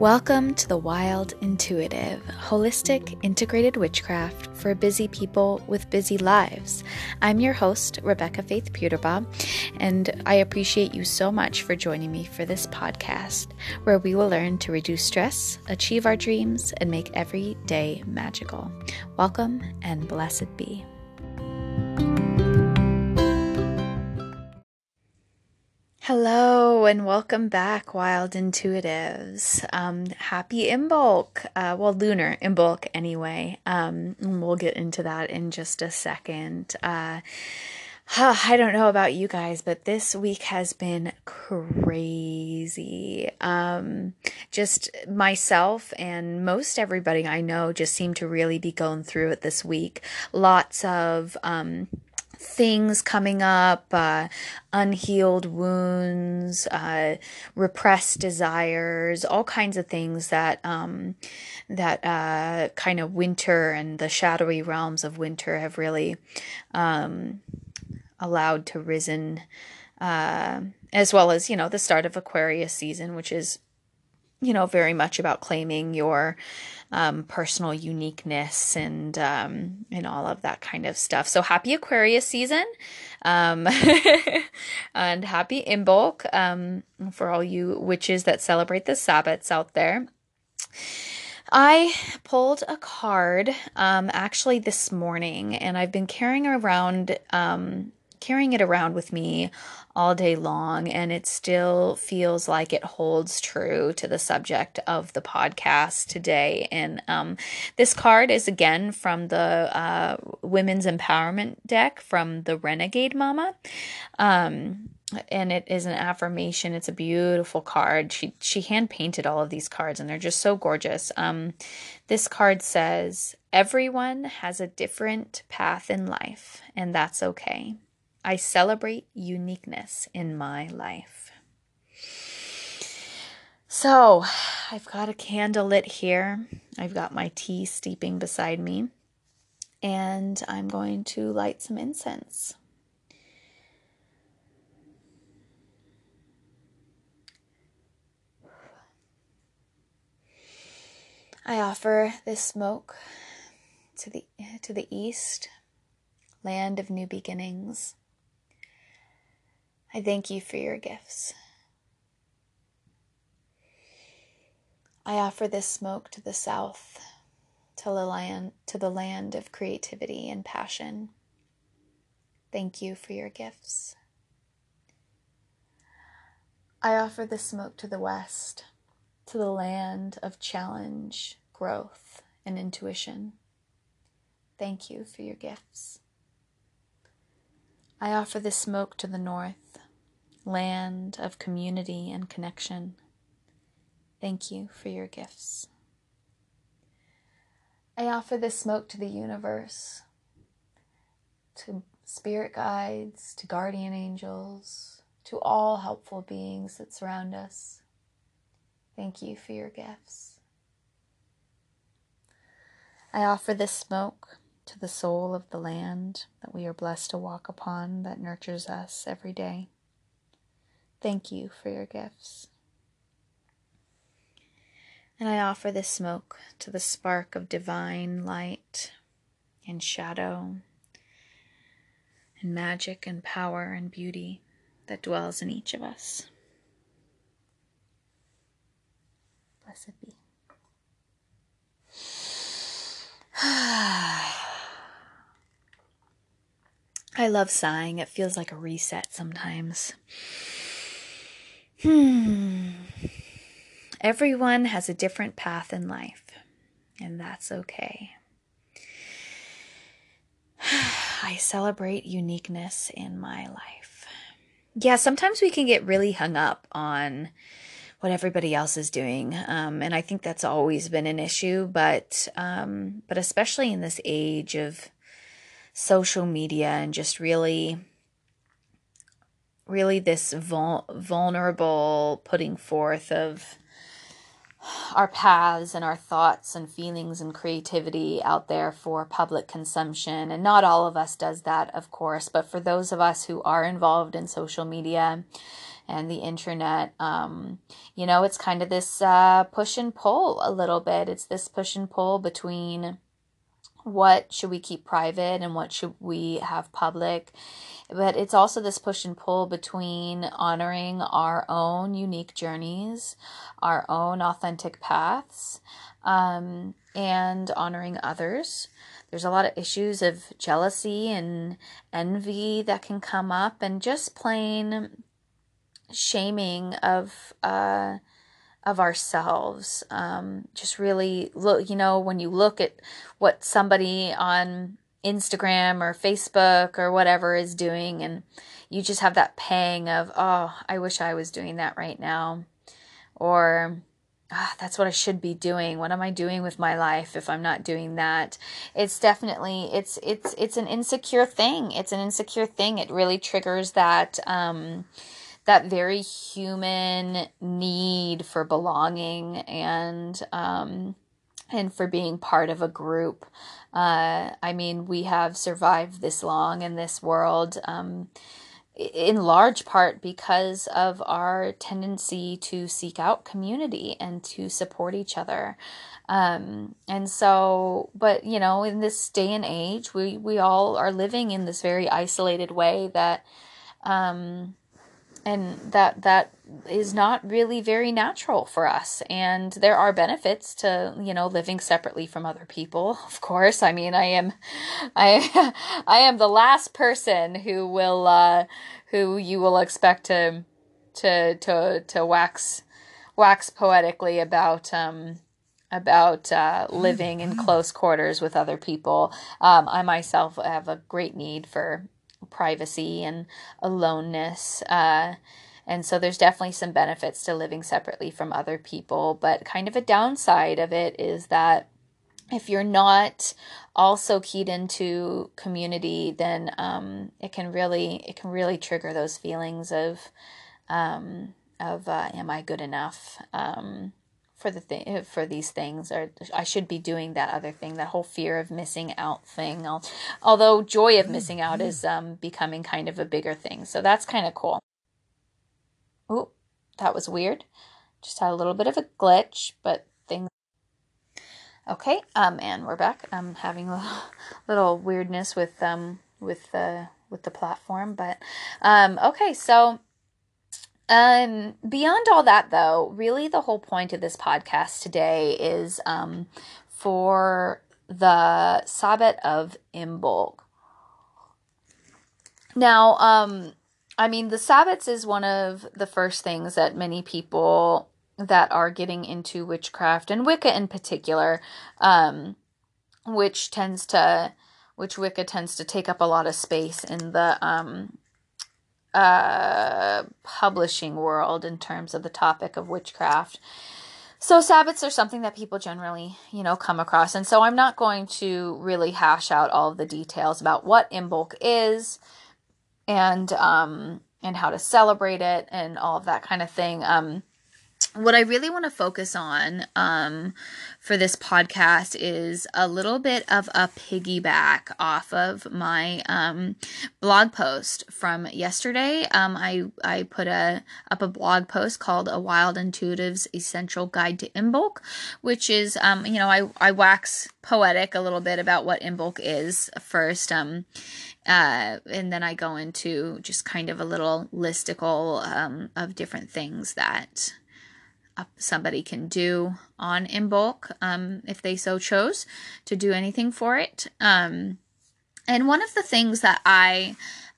Welcome to the Wild Intuitive, holistic integrated witchcraft for busy people with busy lives. I'm your host, Rebecca Faith Peterbaugh, and I appreciate you so much for joining me for this podcast, where we will learn to reduce stress, achieve our dreams, and make every day magical. Welcome and blessed be. Hello and welcome back, Wild Intuitives. Um, happy Imbolc, uh, well, lunar Imbolc anyway. Um, we'll get into that in just a second. Uh, I don't know about you guys, but this week has been crazy. Um, just myself and most everybody I know just seem to really be going through it this week. Lots of, um, things coming up, uh, unhealed wounds, uh, repressed desires, all kinds of things that um, that uh, kind of winter and the shadowy realms of winter have really um, allowed to risen, uh, as well as you know the start of Aquarius season, which is you know very much about claiming your um, personal uniqueness and um, and all of that kind of stuff. So happy Aquarius season, um, and happy Imbolc um, for all you witches that celebrate the Sabbats out there. I pulled a card um, actually this morning, and I've been carrying around um, carrying it around with me all day long, and it still feels like it holds true to the subject of the podcast today. And um, this card is again from the uh, Women's Empowerment deck from the Renegade Mama. Um, and it is an affirmation. It's a beautiful card. She she hand painted all of these cards, and they're just so gorgeous. Um, this card says, "Everyone has a different path in life, and that's okay." I celebrate uniqueness in my life. So, I've got a candle lit here. I've got my tea steeping beside me. And I'm going to light some incense. I offer this smoke to the to the east, land of new beginnings. I thank you for your gifts. I offer this smoke to the south, to the land, to the land of creativity and passion. Thank you for your gifts. I offer the smoke to the west, to the land of challenge, growth, and intuition. Thank you for your gifts. I offer the smoke to the north, land of community and connection. Thank you for your gifts. I offer this smoke to the universe, to spirit guides, to guardian angels, to all helpful beings that surround us. Thank you for your gifts. I offer this smoke to the soul of the land that we are blessed to walk upon that nurtures us every day. Thank you for your gifts. And I offer this smoke to the spark of divine light and shadow and magic and power and beauty that dwells in each of us. Blessed be. I love sighing. It feels like a reset sometimes. Hmm. Everyone has a different path in life, and that's okay. I celebrate uniqueness in my life. Yeah, sometimes we can get really hung up on what everybody else is doing, um, and I think that's always been an issue. But um, but especially in this age of social media and just really really this vul- vulnerable putting forth of our paths and our thoughts and feelings and creativity out there for public consumption. And not all of us does that, of course, but for those of us who are involved in social media and the internet, um, you know, it's kind of this uh, push and pull a little bit. It's this push and pull between what should we keep private and what should we have public? But it's also this push and pull between honoring our own unique journeys our own authentic paths um, and honoring others. There's a lot of issues of jealousy and envy that can come up and just plain shaming of uh, of ourselves. Um, just really look, you know, when you look at what somebody on Instagram or Facebook or whatever is doing, and you just have that pang of, oh, I wish I was doing that right now. Or, ah, that's what I should be doing. What am I doing with my life if I'm not doing that? It's definitely it's it's it's an insecure thing. It's an insecure thing. It really triggers that um that very human need for belonging and um, and for being part of a group. Uh, I mean, we have survived this long in this world. Um, in large part because of our tendency to seek out community and to support each other. Um, and so, but you know, in this day and age, we, we all are living in this very isolated way that, um, and that that is not really very natural for us and there are benefits to you know living separately from other people of course i mean i am i i am the last person who will uh who you will expect to to to to wax wax poetically about um about uh, living in close quarters with other people. Um, I myself have a great need for privacy and aloneness. Uh, and so there's definitely some benefits to living separately from other people, but kind of a downside of it is that if you're not also keyed into community, then um, it can really it can really trigger those feelings of um, of uh, am I good enough? Um, for the thing for these things or I should be doing that other thing that whole fear of missing out thing. Although joy of missing out is um, becoming kind of a bigger thing. So that's kind of cool. Oh that was weird. Just had a little bit of a glitch but things okay um and we're back. I'm having a little, little weirdness with um with the with the platform but um okay so um, beyond all that, though, really the whole point of this podcast today is um, for the Sabbat of Imbolc. Now, um, I mean, the Sabbats is one of the first things that many people that are getting into witchcraft and Wicca in particular, um, which tends to, which Wicca tends to take up a lot of space in the um, uh, publishing world in terms of the topic of witchcraft. So sabbats are something that people generally, you know, come across. And so I'm not going to really hash out all of the details about what Imbolc is and um and how to celebrate it and all of that kind of thing. Um what I really want to focus on um, for this podcast is a little bit of a piggyback off of my um, blog post from yesterday. Um, I I put a up a blog post called "A Wild Intuitive's Essential Guide to Imbolc," which is um, you know I I wax poetic a little bit about what Imbolc is first. Um, uh, and then I go into just kind of a little listicle um, of different things that somebody can do on Imbolc um, if they so chose to do anything for it. Um, and one of the things that I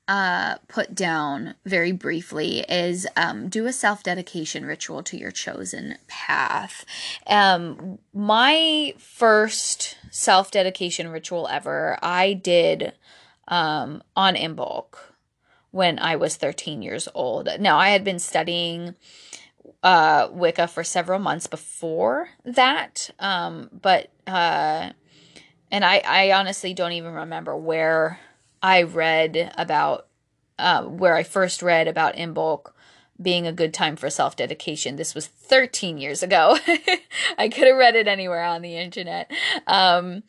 uh, put down very briefly is um, do a self dedication ritual to your chosen path. Um, my first self dedication ritual ever, I did um, on Imbolc when I was 13 years old. Now, I had been studying uh, Wicca for several months before that. Um, but, uh, and I, I honestly don't even remember where I read about, uh, where I first read about Imbolc being a good time for self dedication. This was 13 years ago. I could have read it anywhere on the internet. Um,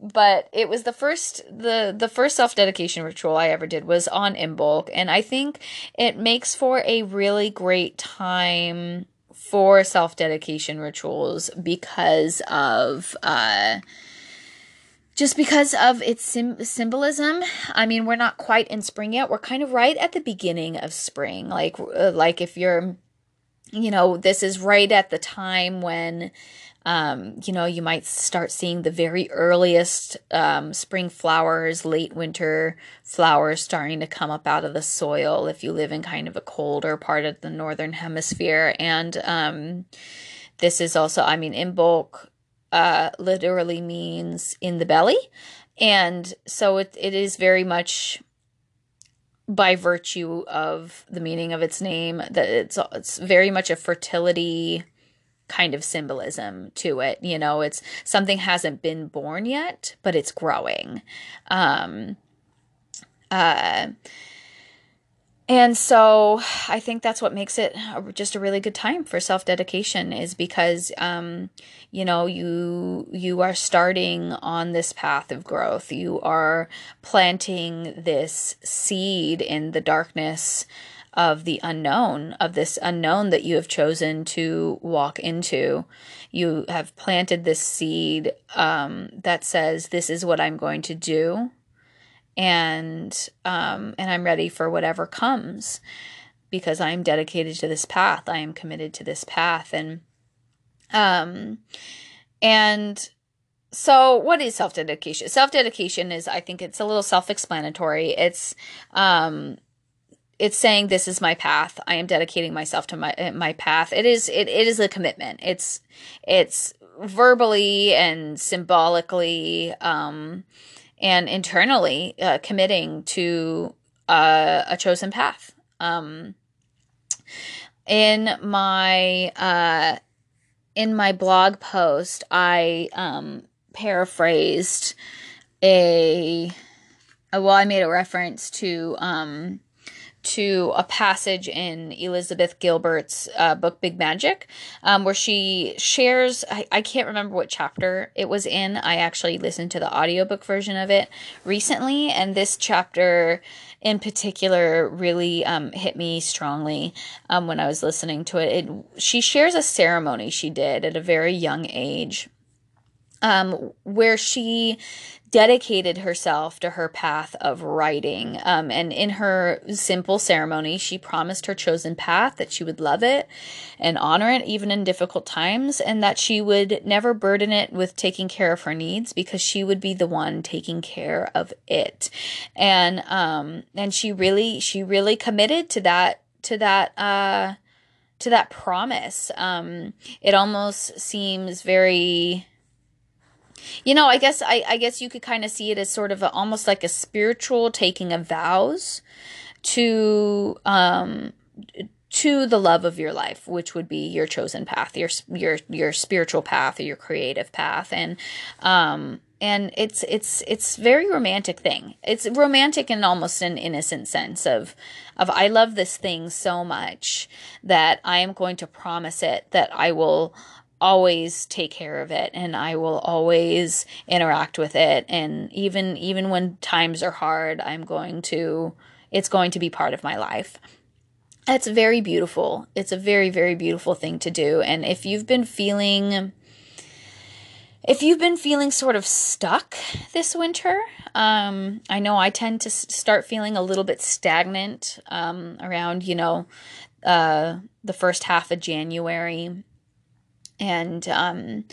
but it was the first the the first self dedication ritual I ever did was on Imbolc, and I think it makes for a really great time for self dedication rituals because of uh, just because of its sim- symbolism. I mean, we're not quite in spring yet. We're kind of right at the beginning of spring. Like, uh, like if you're, you know, this is right at the time when, um, you know, you might start seeing the very earliest um, spring flowers, late winter flowers starting to come up out of the soil if you live in kind of a colder part of the northern hemisphere. And um, this is also, I mean, Imbolc uh, literally means in the belly. And so it, it is very much by virtue of the meaning of its name that it's it's very much a fertility kind of symbolism to it you know it's something hasn't been born yet but it's growing um uh and so I think that's what makes it just a really good time for self-dedication is because um, you know you you are starting on this path of growth. You are planting this seed in the darkness of the unknown, of this unknown that you have chosen to walk into. You have planted this seed um, that says, This is what I'm going to do and um, and I'm ready for whatever comes because I'm dedicated to this path. I am committed to this path, and um, and so what is self dedication? Self dedication is, I think, it's a little self explanatory. It's um, it's saying this is my path. I am dedicating myself to my my path. It is it, it is a commitment. It's it's verbally and symbolically um and internally uh, committing to uh, a chosen path. Um, in my uh, in my blog post, I um, paraphrased a well, I made a reference to um, to a passage in Elizabeth Gilbert's uh, book Big Magic, um, where she shares. I, I can't remember what chapter it was in. I actually listened to the audiobook version of it recently, and this chapter in particular really um, hit me strongly um, when I was listening to it. it. She shares a ceremony she did at a very young age um, where she dedicated herself to her path of writing. Um, and in her simple ceremony, she promised her chosen path that she would love it and honor it even in difficult times, and that she would never burden it with taking care of her needs because she would be the one taking care of it. And um, and she really she really committed to that to that uh to that promise. Um, it almost seems very you know, I guess I, I guess you could kind of see it as sort of a, almost like a spiritual taking of vows to um to the love of your life, which would be your chosen path, your your your spiritual path or your creative path, and um and it's it's it's very romantic thing. It's romantic in almost an innocent sense of of I love this thing so much that I am going to promise it that I will always take care of it and I will always interact with it and even even when times are hard I'm going to it's going to be part of my life. It's very beautiful. It's a very very beautiful thing to do and if you've been feeling if you've been feeling sort of stuck this winter, um, I know I tend to start feeling a little bit stagnant um, around, you know, uh, the first half of January and um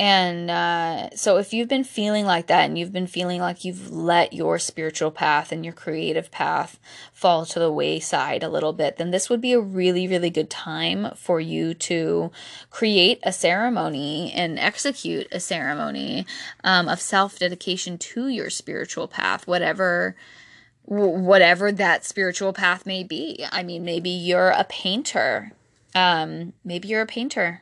and uh, so, if you've been feeling like that and you've been feeling like you've let your spiritual path and your creative path fall to the wayside a little bit, then this would be a really, really good time for you to create a ceremony and execute a ceremony um, of self dedication to your spiritual path, whatever whatever that spiritual path may be. I mean, maybe you're a painter. Um, maybe you're a painter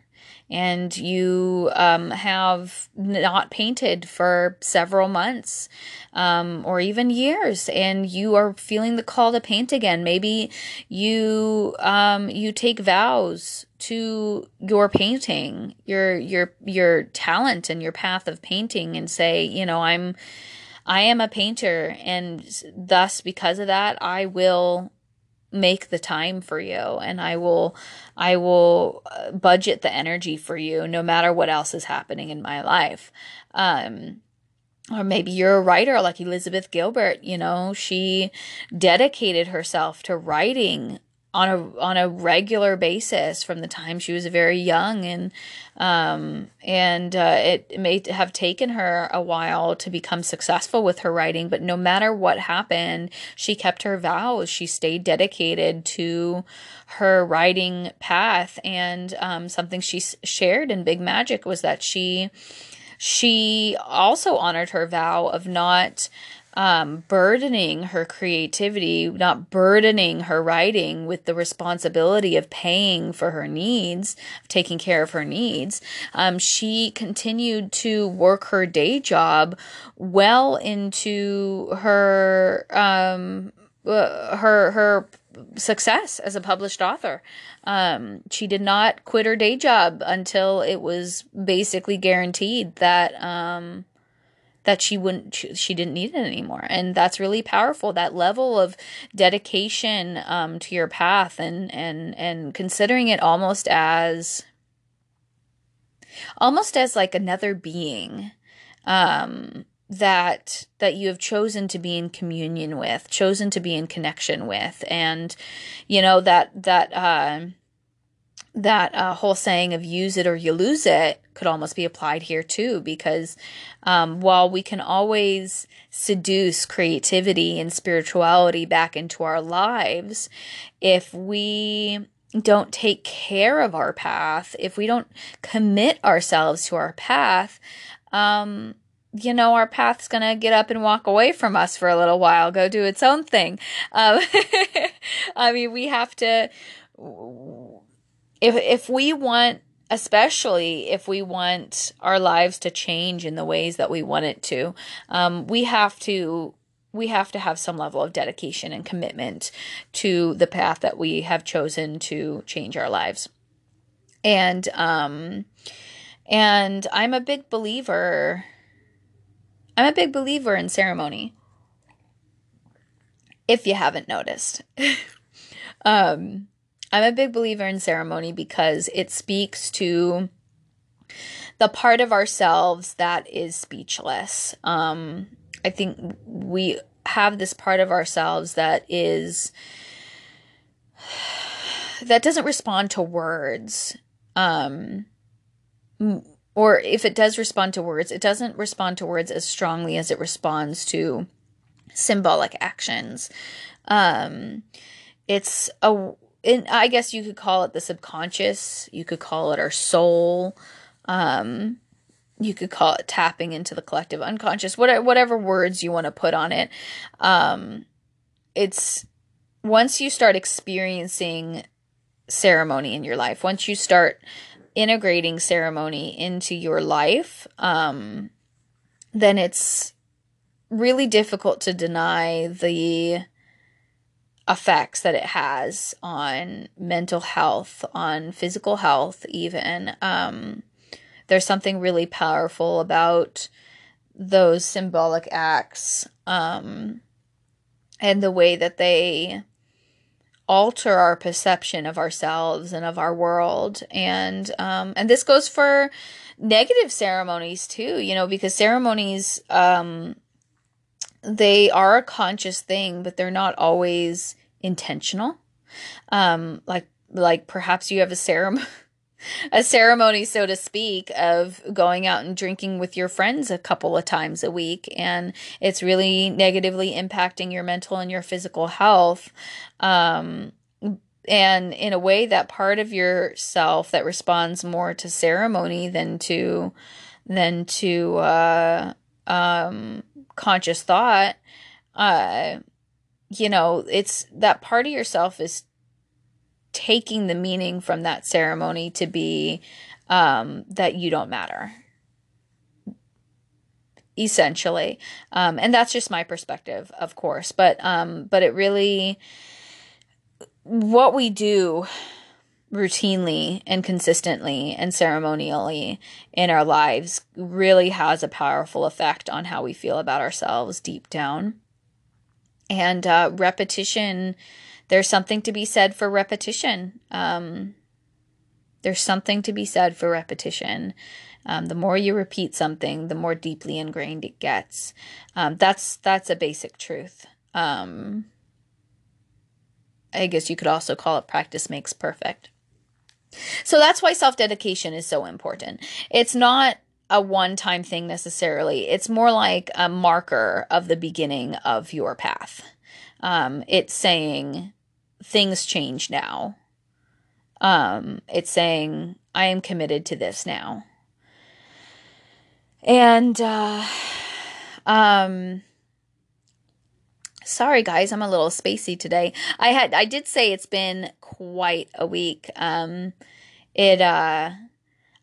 and you um, have not painted for several months um, or even years and you are feeling the call to paint again. Maybe you um, you take vows to your painting your your your talent and your path of painting and say you know i'm i am a painter and thus because of that i will make the time for you and I will I will uh, budget the energy for you no matter what else is happening in my life. Um or maybe you're a writer like Elizabeth Gilbert, you know, she dedicated herself to writing on a on a regular basis from the time she was very young and um, and uh, it may have taken her a while to become successful with her writing but no matter what happened she kept her vows. She stayed dedicated to her writing path. And um, something she shared in big magic was that she she also honored her vow of not um, burdening her creativity, not burdening her writing with the responsibility of paying for her needs, taking care of her needs. Um, she continued to work her day job well into her um, uh, her her success as a published author. Um, she did not quit her day job until it was basically guaranteed that um, that she wouldn't she didn't need it anymore. And that's really powerful that level of dedication um, to your path and and and considering it almost as almost as like another being um, that that you have chosen to be in communion with chosen to be in connection with. And you know that that uh, that uh, whole saying of use it or you lose it could almost be applied here too, because um, while we can always seduce creativity and spirituality back into our lives, if we don't take care of our path, if we don't commit ourselves to our path, um, you know, our path's going to get up and walk away from us for a little while, go do its own thing. Um, I mean, we have to if if we want especially if we want our lives to change in the ways that we want it to um, we have to we have to have some level of dedication and commitment to the path that we have chosen to change our lives. And um and i'm a big believer i'm a big believer in ceremony. If you haven't noticed. Um I'm a big believer in ceremony because it speaks to the part of ourselves that is speechless. Um, I think we have this part of ourselves that is that doesn't respond to words. Um, or if it does respond to words, it doesn't respond to words as strongly as it responds to symbolic actions. Um, it's a and I guess you could call it the subconscious. You could call it our soul. Um, you could call it tapping into the collective unconscious. Whatever, whatever words you want to put on it. Um, it's once you start experiencing ceremony in your life, once you start integrating ceremony into your life, um, then it's really difficult to deny the effects that it has on mental health, on physical health, even. Um, there's something really powerful about those symbolic acts um, and the way that they alter our perception of ourselves and of our world and um, and this goes for negative ceremonies too you know because ceremonies um, they are a conscious thing but they're not always intentional. Um, like like perhaps you have a ceremony a ceremony so to speak of going out and drinking with your friends a couple of times a week and it's really negatively impacting your mental and your physical health um, and in a way that part of yourself that responds more to ceremony than to than to uh, um, conscious thought uh, you know, it's that part of yourself is taking the meaning from that ceremony to be um, that you don't matter. Essentially. Um, and that's just my perspective of course but um, but it really what we do routinely and consistently and ceremonially in our lives really has a powerful effect on how we feel about ourselves deep down and uh, repetition there's something to be said for repetition um, there's something to be said for repetition um, the more you repeat something, the more deeply ingrained it gets. Um, that's that's a basic truth. Um, I guess you could also call it practice makes perfect. So that's why self dedication is so important. It's not a one time thing necessarily, it's more like a marker of the beginning of your path. Um, it's saying things change now. Um, it's saying I am committed to this now and uh um sorry guys i'm a little spacey today. I had i did say it's been quite a week. Um it uh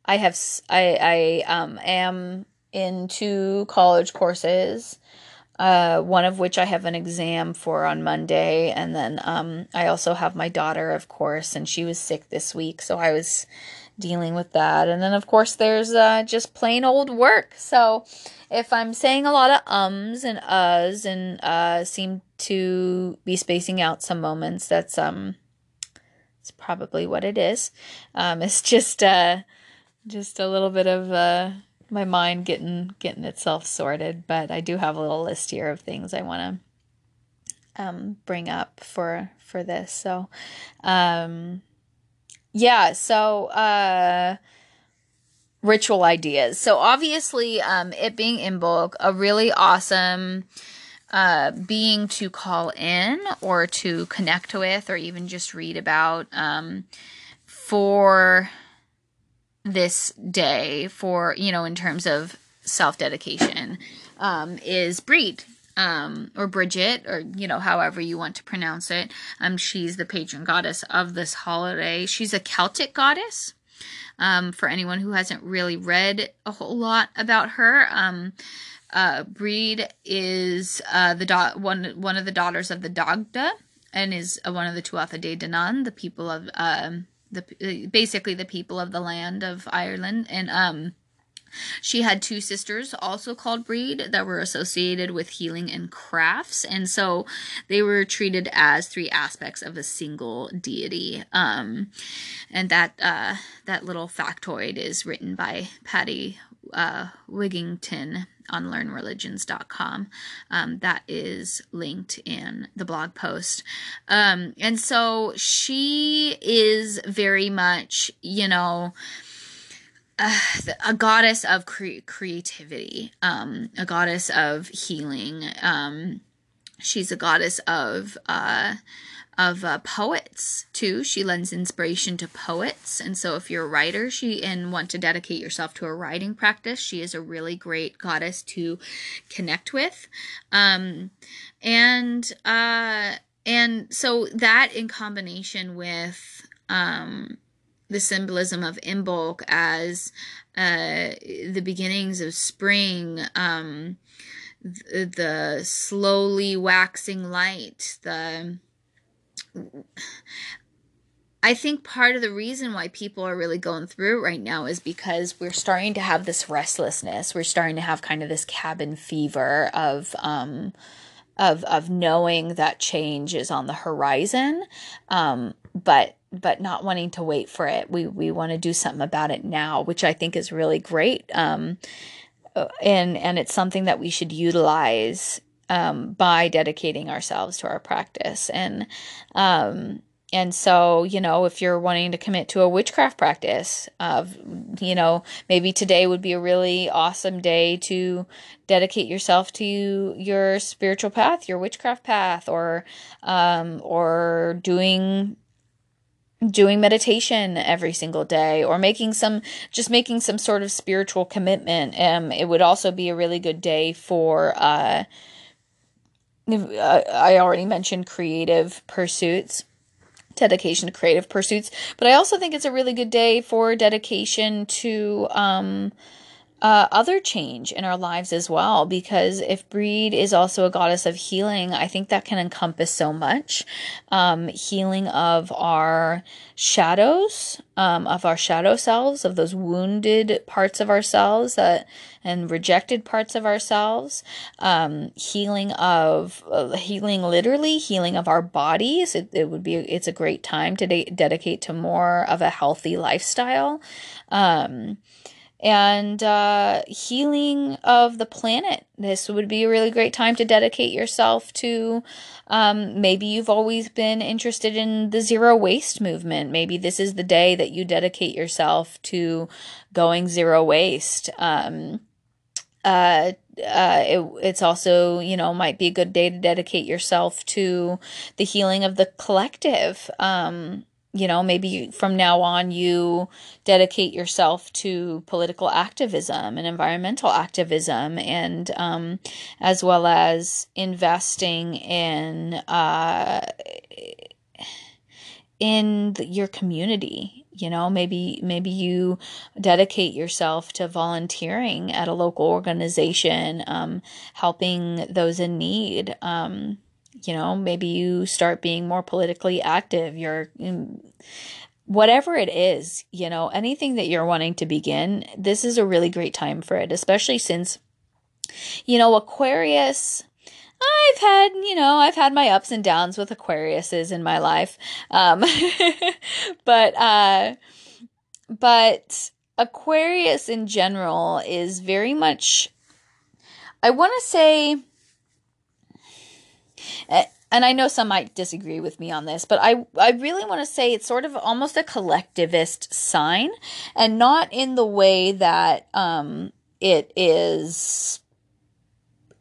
i have i i um am in two college courses uh, one of which I have an exam for on Monday, and then um, I also have my daughter, of course, and she was sick this week, so I was dealing with that. And then, of course, there's uh, just plain old work. So if I'm saying a lot of ums and uhs and uh, seem to be spacing out some moments, that's um, it's probably what it is. Um, it's just uh, just a little bit of uh, my mind getting getting itself sorted. But I do have a little list here of things I want to um, bring up for for this. So um, yeah, so uh ritual ideas. So obviously um it being Imbolc, a really awesome uh being to call in or to connect with or even just read about um for this day for you know in terms of self-dedication um is Breed um, or Bridget, or you know, however you want to pronounce it. Um, she's the patron goddess of this holiday. She's a Celtic goddess. Um, for anyone who hasn't really read a whole lot about her, um, uh, Breed is uh, the do- one one of the daughters of the Dagda, and is uh, one of the Tuatha De Danann, the people of um, the basically the people of the land of Ireland, and um she had two sisters also called Breed that were associated with healing and crafts, and so they were treated as three aspects of a single deity. Um, and that uh, that little factoid is written by Patti uh, Wigington on learnreligions.com. Um, that is linked in the blog post. Um, and so she is very much, you know, uh, a goddess of cre- creativity, um, a goddess of healing. Um, she's a goddess of uh, of uh, poets too. She lends inspiration to poets, and so if you're a writer, she and want to dedicate yourself to a writing practice, she is a really great goddess to connect with. Um, and uh, and so that in combination with um the symbolism of Imbolc as uh, the beginnings of spring, um, the, the slowly waxing light, the I think part of the reason why people are really going through it right now is because we're starting to have this restlessness. We're starting to have kind of this cabin fever of um, of of knowing that change is on the horizon, um, but but not wanting to wait for it. We we want to do something about it now, which I think is really great. Um, uh, and and it's something that we should utilize um, by dedicating ourselves to our practice. And um, and so you know, if you're wanting to commit to a witchcraft practice, of you know, maybe today would be a really awesome day to dedicate yourself to your spiritual path, your witchcraft path, or um, or doing doing meditation every single day or making some just making some sort of spiritual commitment um it would also be a really good day for uh, uh i already mentioned creative pursuits dedication to creative pursuits. But I also think it's a really good day for dedication to um, uh, other change in our lives as well. Because if Breed is also a goddess of healing, I think that can encompass so much um, healing of our shadows, um, of our shadow selves, of those wounded parts of ourselves that and rejected parts of ourselves, um, healing of uh, healing literally, healing of our bodies. It, it would be it's a great time to de- dedicate to more of a healthy lifestyle. Um, and uh, healing of the planet. This would be a really great time to dedicate yourself to. Um, maybe you've always been interested in the zero waste movement. Maybe this is the day that you dedicate yourself to going zero waste. Um, uh, uh, it, it's also, you know, might be a good day to dedicate yourself to the healing of the collective. Um, you know, maybe from now on you dedicate yourself to political activism and environmental activism, and um, as well as investing in uh, in the, your community. You know, maybe maybe you dedicate yourself to volunteering at a local organization, um, helping those in need. Um, you know maybe you start being more politically active you're whatever it is you know anything that you're wanting to begin this is a really great time for it especially since you know aquarius I've had, you know, I've had my ups and downs with Aquariuses in my life. Um, but, uh, but Aquarius in general is very much, I want to say, and I know some might disagree with me on this, but I, I really want to say it's sort of almost a collectivist sign and not in the way that um, it is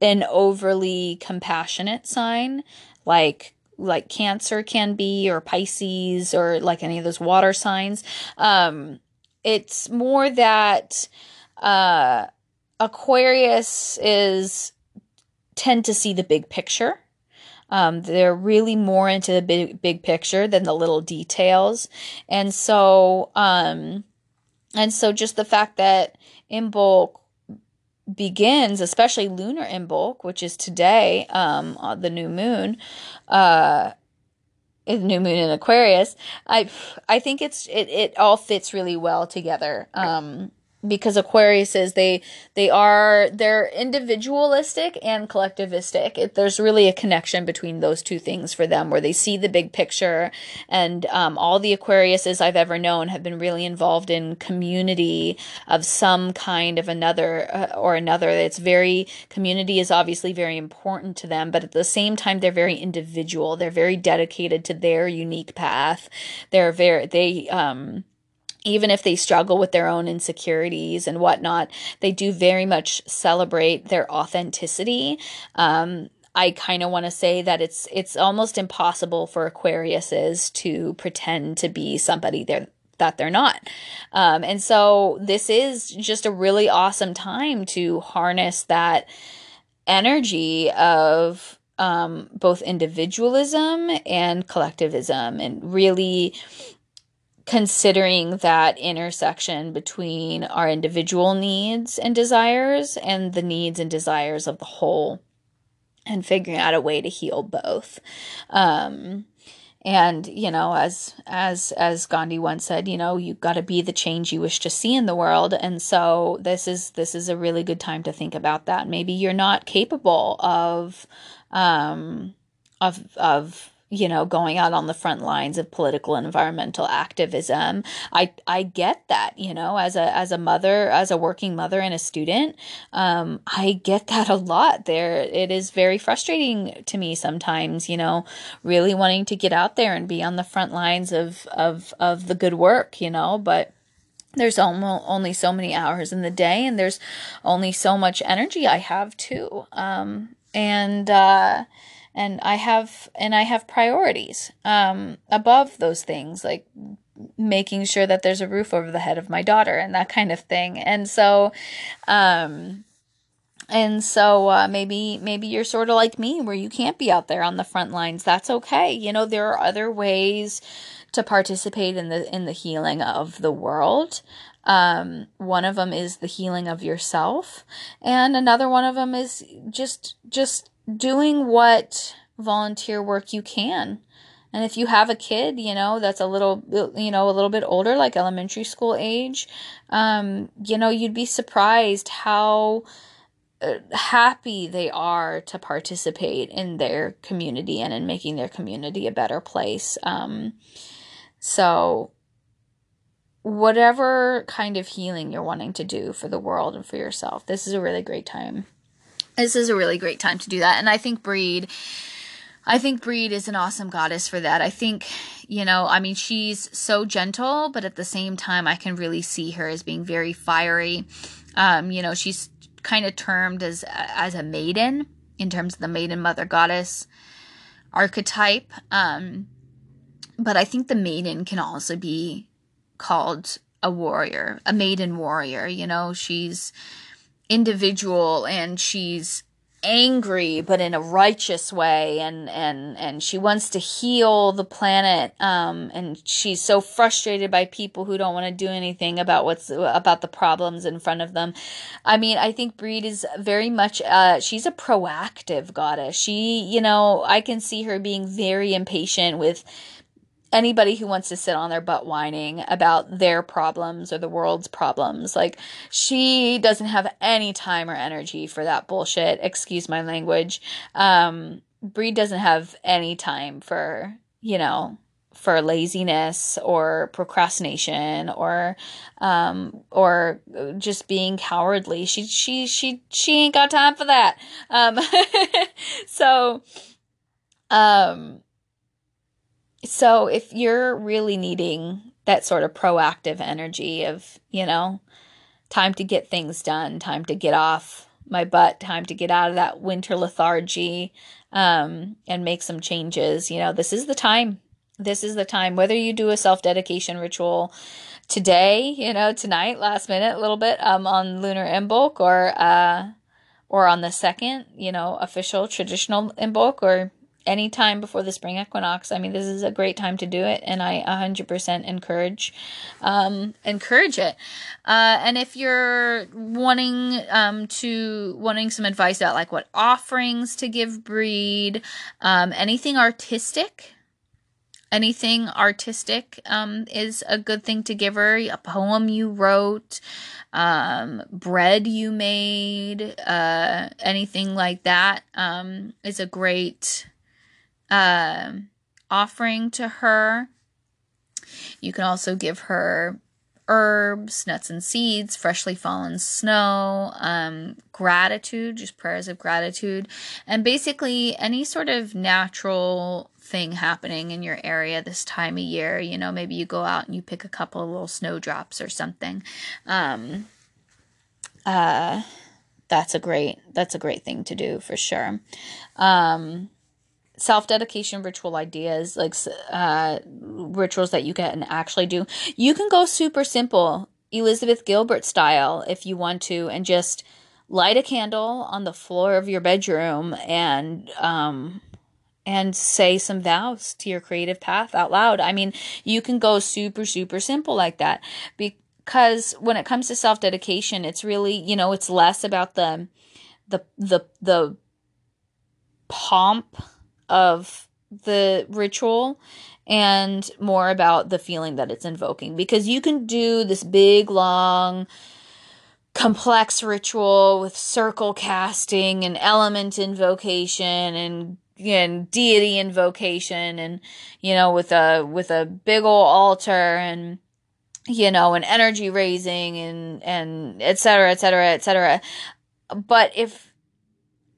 an overly compassionate sign like like cancer can be or pisces or like any of those water signs. Um it's more that uh aquarius is tend to see the big picture um, they're really more into the big, big picture than the little details. And so, um, and so just the fact that Imbolc begins, especially lunar Imbolc, which is today, um, the new moon, uh, new moon in Aquarius, I, I think it's, it, it all fits really well together. Um, because Aquarius is they they are they're individualistic and collectivistic. It, there's really a connection between those two things for them, where they see the big picture. And um, all the Aquariuses I've ever known have been really involved in community of some kind of another uh, or another. It's very community is obviously very important to them, but at the same time they're very individual. They're very dedicated to their unique path. They're very they um even if they struggle with their own insecurities and whatnot, they do very much celebrate their authenticity. Um, I kind of want to say that it's it's almost impossible for Aquariuses to pretend to be somebody they're that they're not. Um, and so this is just a really awesome time to harness that energy of um, both individualism and collectivism and really considering that intersection between our individual needs and desires and the needs and desires of the whole and figuring out a way to heal both. Um, and you know as as as gandhi once said you know you've got to be the change you wish to see in the world. And so this is this is a really good time to think about that. Maybe you're not capable of um of of you know, going out on the front lines of political and environmental activism. I I get that, you know, as a as a mother, as a working mother and a student, um, I get that a lot. There, it is very frustrating to me sometimes, you know, really wanting to get out there and be on the front lines of of of the good work, you know, but there's only so many hours in the day and there's only so much energy I have too. Um, and uh, and I have and I have priorities um, above those things like making sure that there's a roof over the head of my daughter and that kind of thing. And so um, and so uh, maybe maybe you're sort of like me where you can't be out there on the front lines. That's okay. You know there are other ways to participate in the in the healing of the world. Um, one of them is the healing of yourself and another one of them is just just doing what volunteer work you can and if you have a kid, you know, that's a little, you know, a little bit older, like elementary school age, um, you know, you'd be surprised how uh, happy they are to participate in their community and in making their community a better place. Um, so, whatever kind of healing you're wanting to do for the world and for yourself, this is a really great time. This is a really great time to do that. And I think Brigid, I think Brigid is an awesome goddess for that. I think, you know, I mean, she's so gentle, but at the same time, I can really see her as being very fiery. Um, you know, she's kind of termed as as a maiden in terms of the maiden mother goddess archetype. Um, but I think the maiden can also be called a warrior, a maiden warrior. You know, she's individual and she's angry but in a righteous way and and and she wants to heal the planet um and she's so frustrated by people who don't want to do anything about what's about the problems in front of them. I mean i think Brigid is very much uh she's a proactive goddess. She you know i can see her being very impatient with anybody who wants to sit on their butt whining about their problems or the world's problems. Like, she doesn't have any time or energy for that bullshit. Excuse my language. Um, Brigid doesn't have any time for, you know, for laziness or procrastination or um or just being cowardly she she she she ain't got time for that um so um so if you're really needing that sort of proactive energy of, you know, time to get things done, time to get off my butt, time to get out of that winter lethargy um, and make some changes, you know, this is the time. This is the time. Whether you do a self dedication ritual today, you know, tonight, last minute, a little bit um, on Lunar Imbolc or, uh, or on the second, you know, official traditional Imbolc or any time before the spring equinox. I mean, this is a great time to do it, and I 100% encourage um, encourage it. Uh, and if you're wanting um, to wanting some advice about like what offerings to give Brigid, um, anything artistic. Anything artistic um, is a good thing to give her. A poem you wrote, um, bread you made, uh, anything like that um, is a great uh, offering to her. You can also give her herbs, nuts and seeds, freshly fallen snow, um, gratitude, just prayers of gratitude, and basically any sort of natural thing happening in your area this time of year. You know, maybe you go out and you pick a couple of little snowdrops or something. Um, uh, that's a great that's a great thing to do for sure. Um, self dedication ritual ideas, like uh, rituals that you can actually do. You can go super simple, Elizabeth Gilbert style, if you want to, and just light a candle on the floor of your bedroom and um, and say some vows to your creative path out loud. I mean, you can go super super simple like that because when it comes to self dedication, it's really you know it's less about the the the the pomp of the ritual and more about the feeling that it's invoking. Because you can do this big long complex ritual with circle casting and element invocation and and deity invocation and you know with a with a big old altar and you know and energy raising and and et cetera et cetera et cetera. But if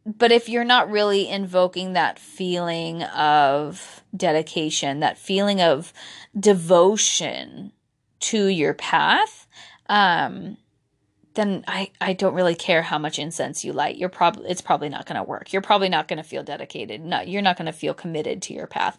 but if you're not really invoking that feeling of dedication, that feeling of devotion to your path, um, then I, I don't really care how much incense you light. You're probably it's probably not going to work. You're probably not going to feel dedicated. No, you're not going to feel committed to your path.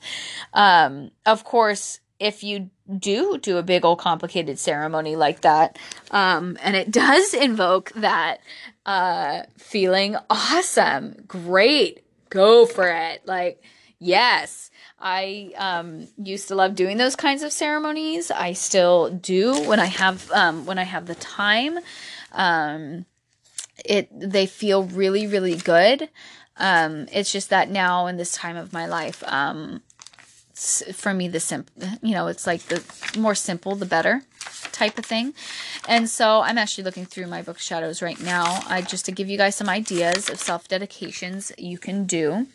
Um, of course, if you do do a big old complicated ceremony like that, um, and it does invoke that uh, feeling awesome. Great. Go for it. Like, yes. I um, used to love doing those kinds of ceremonies. I still do when I have um, when I have the time. Um, it they feel really really good. Um, it's just that now in this time of my life, um, for me the simple you know it's like the more simple the better type of thing and so i'm actually looking through my book shadows right now I, just to give you guys some ideas of self dedications you can do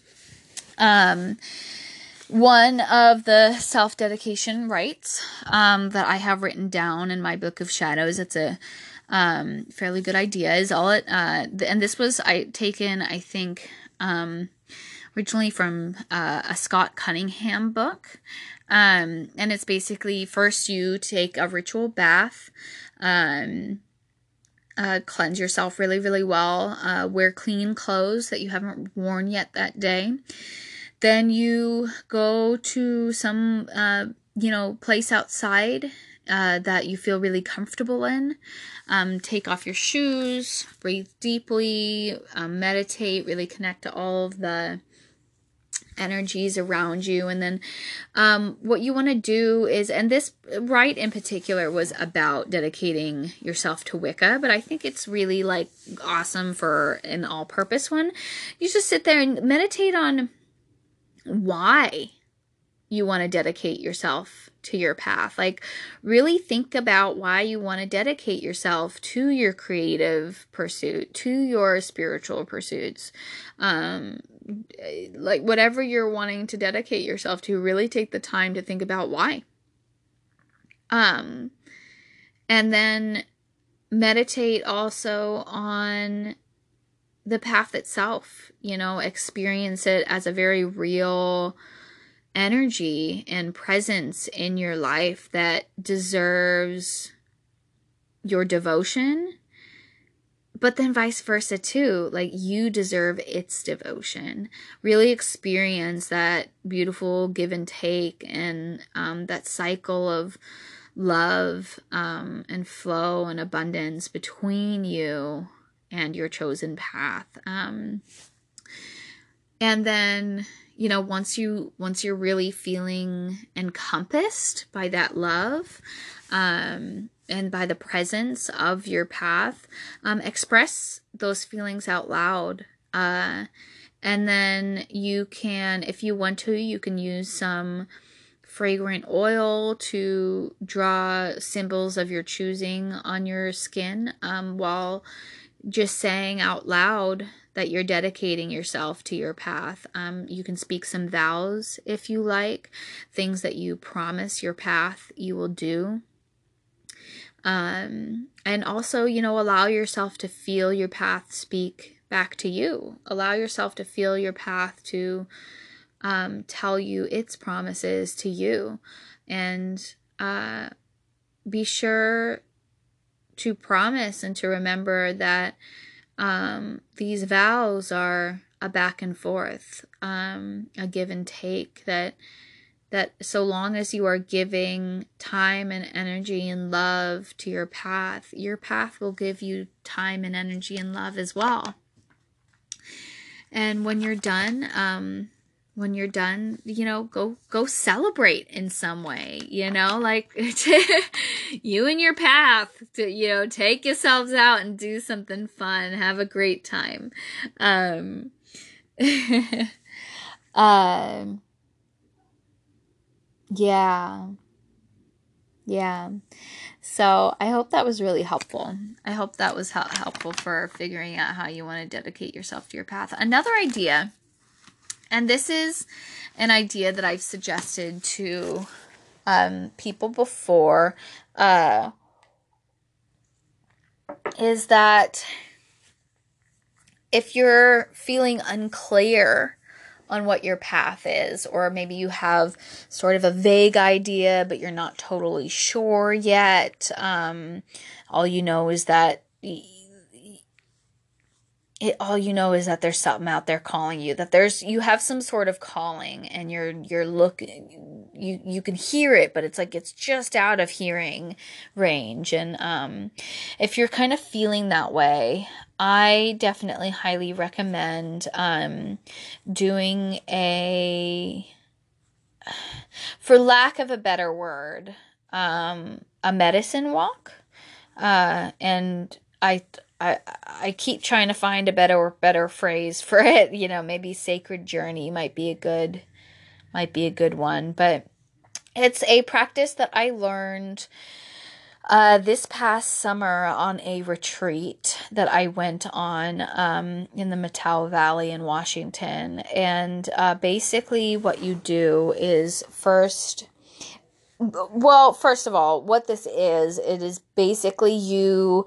um one of the self dedication rites um, that I have written down in my book of shadows. It's a um, fairly good idea. Is all it, uh, and this was I taken I think um, originally from uh, a Scott Cunningham book, um, and it's basically first you take a ritual bath. Um, uh, cleanse yourself really, really well. Uh, wear clean clothes that you haven't worn yet that day. Then you go to some, uh, you know, place outside uh, that you feel really comfortable in. Um, take off your shoes, breathe deeply, um, meditate, really connect to all of the energies around you. And then um, what you want to do is, and this rite in particular was about dedicating yourself to Wicca, but I think it's really like awesome for an all purpose one. You just sit there and meditate on why you want to dedicate yourself to your path. Like, really think about why you want to dedicate yourself to your creative pursuit, to your spiritual pursuits. Um, like, whatever you're wanting to dedicate yourself to, really take the time to think about why. Um, and then meditate also on the path itself, you know, experience it as a very real energy and presence in your life that deserves your devotion. But then vice versa too. Like you deserve its devotion. Really experience that beautiful give and take and um, that cycle of love um, and flow and abundance between you and your chosen path. Um, and then, you know, once you once you're really feeling encompassed by that love, um, and by the presence of your path, um, express those feelings out loud. Uh, and then you can, if you want to, you can use some fragrant oil to draw symbols of your choosing on your skin um, while just saying out loud that you're dedicating yourself to your path. Um, you can speak some vows if you like, things that you promise your path you will do. Um, and also, you know, allow yourself to feel your path speak back to you. Allow yourself to feel your path to um, tell you its promises to you. And uh, be sure to promise and to remember that um, these vows are a back and forth, um, a give and take. That that so long as you are giving time and energy and love to your path, your path will give you time and energy and love as well. And when you're done, um, when you're done, you know, go go celebrate in some way, you know, like you and your path to, you know, take yourselves out and do something fun, have a great time. Um um yeah. Yeah. So I hope that was really helpful. I hope that was helpful for figuring out how you want to dedicate yourself to your path. Another idea and this is an idea that I've suggested to um, people before. Uh, is that if you're feeling unclear on what your path is, or maybe you have sort of a vague idea, but you're not totally sure yet, um, all you know is that it, all you know is that there's something out there calling you that there's you have some sort of calling and you're you're looking you you can hear it but it's like it's just out of hearing range. And um if you're kind of feeling that way I definitely highly recommend um, doing a, for lack of a better word, um, a medicine walk. Uh, and I, I, I keep trying to find a better better phrase for it. You know, maybe sacred journey might be a good might be a good one, but it's a practice that I learned uh, this past summer on a retreat that I went on um, in the Methow Valley in Washington. And uh, basically, what you do is first, well, first of all, what this is, it is basically you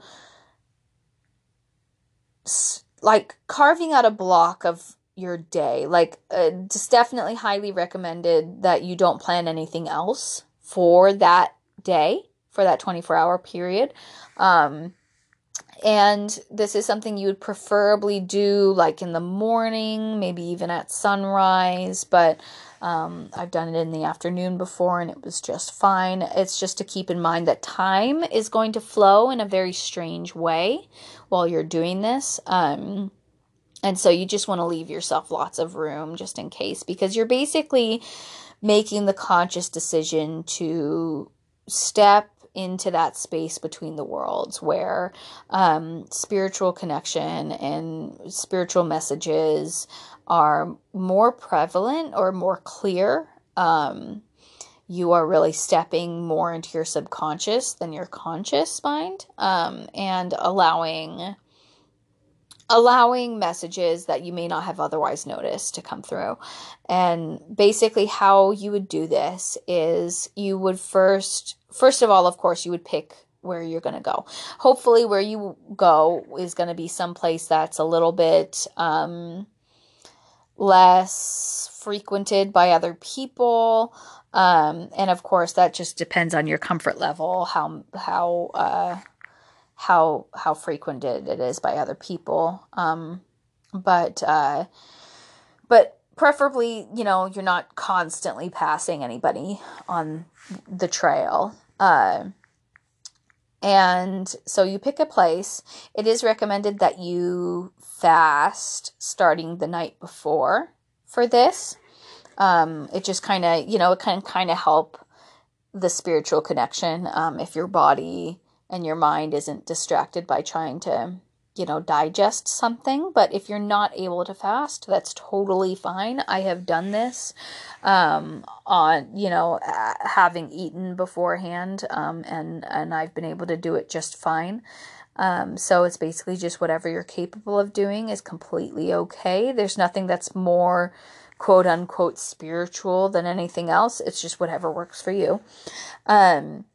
like carving out a block of your day. Like, uh, definitely highly recommended that you don't plan anything else for that day for that 24 hour period. Um, and this is something you would preferably do like in the morning, maybe even at sunrise, but um, I've done it in the afternoon before and it was just fine. It's just to keep in mind that time is going to flow in a very strange way while you're doing this. Um, and so you just want to leave yourself lots of room just in case because you're basically making the conscious decision to step into that space between the worlds where um, spiritual connection and spiritual messages are more prevalent or more clear. Um, you are really stepping more into your subconscious than your conscious mind um, and allowing allowing messages that you may not have otherwise noticed to come through. And basically how you would do this is you would first first of all, of course, you would pick where you're going to go. Hopefully where you go is going to be someplace that's a little bit um less frequented by other people. Um, and of course, that just depends on your comfort level, how how uh, how how frequented it is by other people. Um, but uh, but preferably, you know, you're not constantly passing anybody on the trail. Uh, and so you pick a place. It is recommended that you fast starting the night before for this. Um, it just kind of, you know, it can kind of help the spiritual connection um, if your body and your mind isn't distracted by trying to you know digest something but if you're not able to fast that's totally fine. I have done this um, on you know having eaten beforehand um, and and i've been able to do it just fine. Um, so it's basically just whatever you're capable of doing is completely okay. There's nothing that's more quote unquote spiritual than anything else. It's just whatever works for you. Um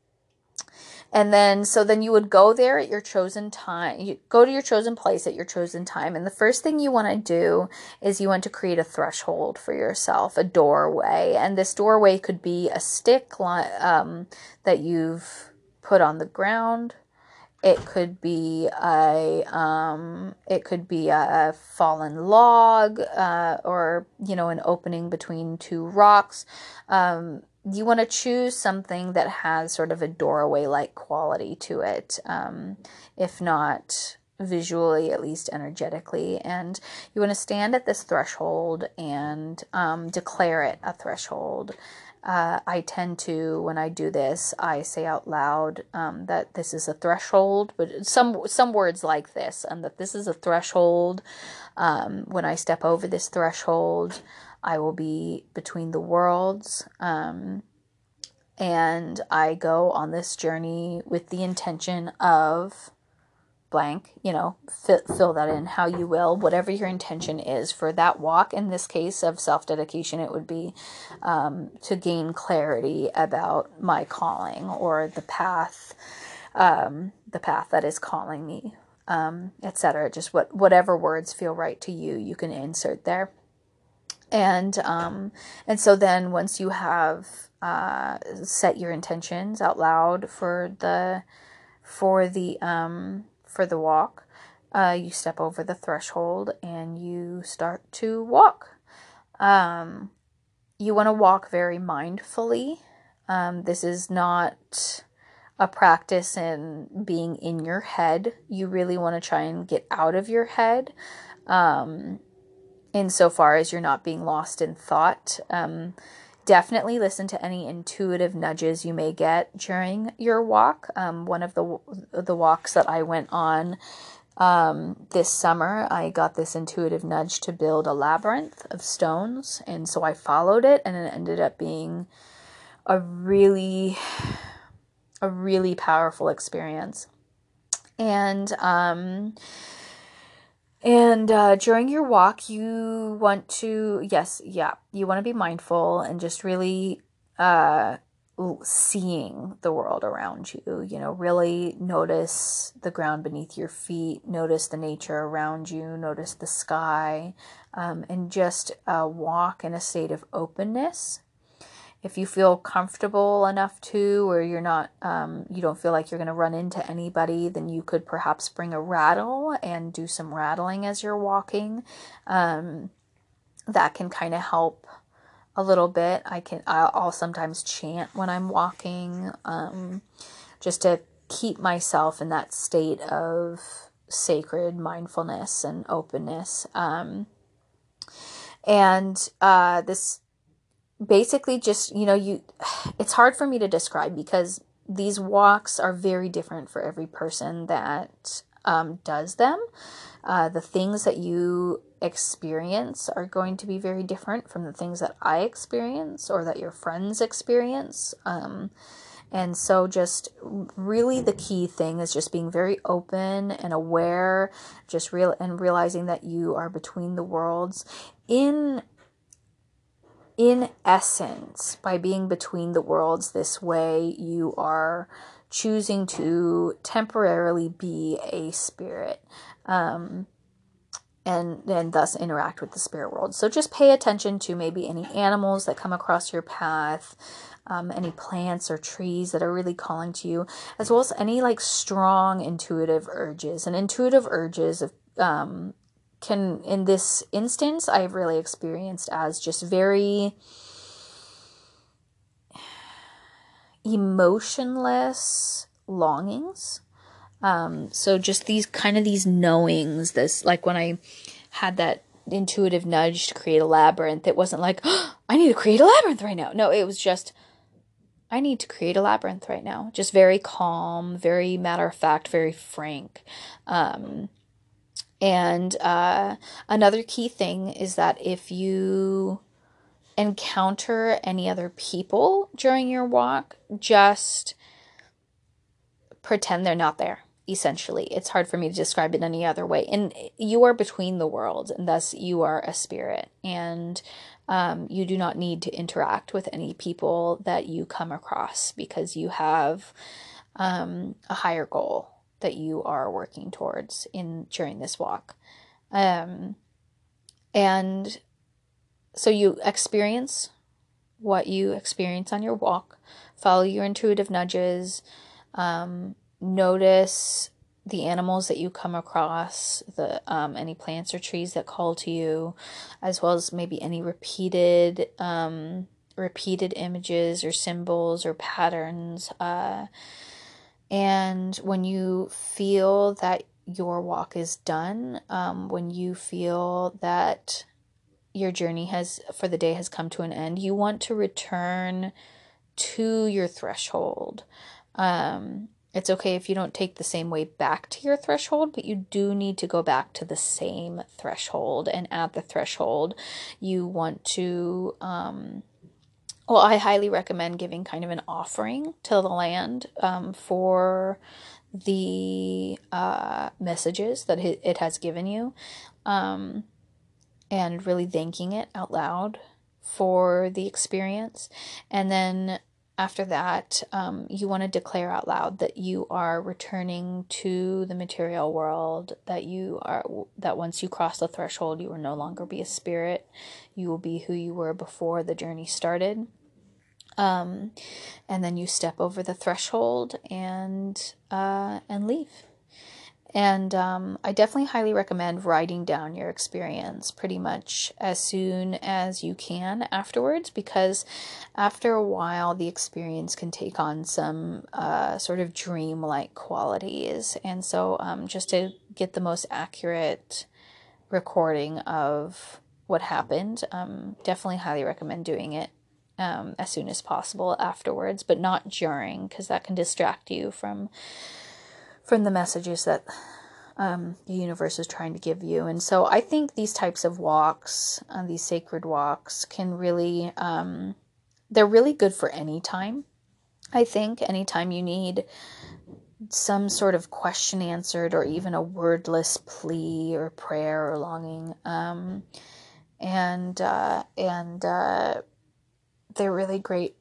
and then, so then you would go there at your chosen time. You go to your chosen place at your chosen time. And the first thing you want to do is you want to create a threshold for yourself, a doorway. And this doorway could be a stick um, that you've put on the ground. It could be a um, it could be a fallen log uh, or you know an opening between two rocks. Um, you want to choose something that has sort of a doorway like quality to it, um, if not visually, at least energetically. And you want to stand at this threshold and um, declare it a threshold. Uh, I tend to, when I do this, I say out loud um, that this is a threshold, but some some words like this, and that this is a threshold. Um, when I step over this threshold, I will be between the worlds. Um, and I go on this journey with the intention of blank, you know, fill, fill that in how you will, whatever your intention is for that walk. In this case of self dedication, it would be um, to gain clarity about my calling or the path, um, the path that is calling me, um, etc. Just what whatever words feel right to you, you can insert there and um, and so then once you have uh, set your intentions out loud for the for the um, for the walk, uh, you step over the threshold and you start to walk. Um, you want to walk very mindfully. Um, this is not a practice in being in your head. You really want to try and get out of your head. Um, insofar as you're not being lost in thought. Um, definitely listen to any intuitive nudges you may get during your walk. Um, one of the the walks that I went on um, this summer, I got this intuitive nudge to build a labyrinth of stones, and so I followed it, and it ended up being a really a really powerful experience. And um, and uh, during your walk, you want to, yes, yeah, you want to be mindful and just really uh, seeing the world around you. You know, really notice the ground beneath your feet, notice the nature around you, notice the sky, um, and just uh, walk in a state of openness if you feel comfortable enough to or you're not um, you don't feel like you're going to run into anybody then you could perhaps bring a rattle and do some rattling as you're walking. Um, that can kind of help a little bit. I can i'll, sometimes chant when i'm walking um, just to keep myself in that state of sacred mindfulness and openness. Um, and uh, this basically just you know you it's hard for me to describe because these walks are very different for every person that um, does them. Uh, the things that you experience are going to be very different from the things that i experience or that your friends experience um, and so just really the key thing is just being very open and aware just real and realizing that you are between the worlds. In in essence, by being between the worlds this way, you are choosing to temporarily be a spirit. Um, and and thus interact with the spirit world. So just pay attention to maybe any animals that come across your path, um, any plants or trees that are really calling to you, as well as any like strong intuitive urges. And intuitive urges of um, can in this instance I've really experienced as just very emotionless longings. Um, so just these kind of these knowings, this like when I had that intuitive nudge to create a labyrinth, it wasn't like, oh, I need to create a labyrinth right now. No, it was just I need to create a labyrinth right now. Just very calm, very matter of fact, very frank. Um, and uh, another key thing is that if you encounter any other people during your walk, just pretend they're not there. Essentially, it's hard for me to describe it any other way. And you are between the worlds, and thus you are a spirit. And um, you do not need to interact with any people that you come across because you have um, a higher goal that you are working towards in during this walk. Um, and so you experience what you experience on your walk, follow your intuitive nudges, um, notice the animals that you come across, the um, any plants or trees that call to you, as well as maybe any repeated um, repeated images or symbols or patterns. Uh, and when you feel that your walk is done, um, when you feel that your journey has for the day has come to an end, you want to return to your threshold. Um, it's okay if you don't take the same way back to your threshold, but you do need to go back to the same threshold. And at the threshold, you want to um, well, I highly recommend giving kind of an offering to the land um, for the uh, messages that it has given you um, and really thanking it out loud for the experience. And then after that, um, you want to declare out loud that you are returning to the material world, that you are, that once you cross the threshold, you will no longer be a spirit. You will be who you were before the journey started. Um, and then you step over the threshold and uh, and leave. And um, I definitely highly recommend writing down your experience pretty much as soon as you can afterwards, because after a while, the experience can take on some uh, sort of dream-like qualities. And so, um, just to get the most accurate recording of what happened, um, definitely highly recommend doing it um, as soon as possible afterwards, but not during, because that can distract you from from the messages that um, the universe is trying to give you. And so I think these types of walks, uh, these sacred walks, can really, um, they're really good for any time. I think anytime you need some sort of question answered or even a wordless plea or prayer or longing. Um, and, uh, and, uh, they're really great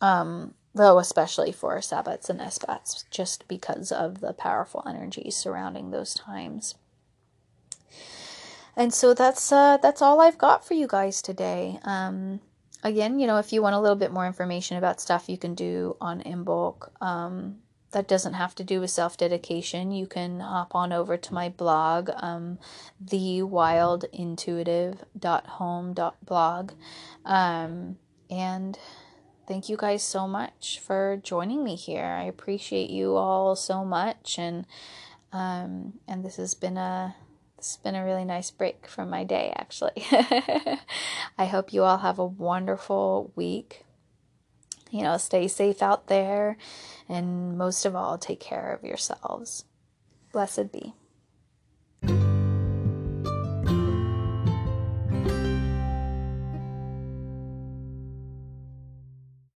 um, though especially for sabbats and esbats just because of the powerful energy surrounding those times and so that's uh, that's all I've got for you guys today. Um, again, you know, if you want a little bit more information about stuff you can do on Imbolc, um, that doesn't have to do with self dedication. You can hop on over to my blog, um, thewildintuitive.home.blog, um, and thank you guys so much for joining me here. I appreciate you all so much, and um, and this has been a this has been a really nice break from my day. Actually, I hope you all have a wonderful week. You know, stay safe out there, and most of all, take care of yourselves. Blessed be.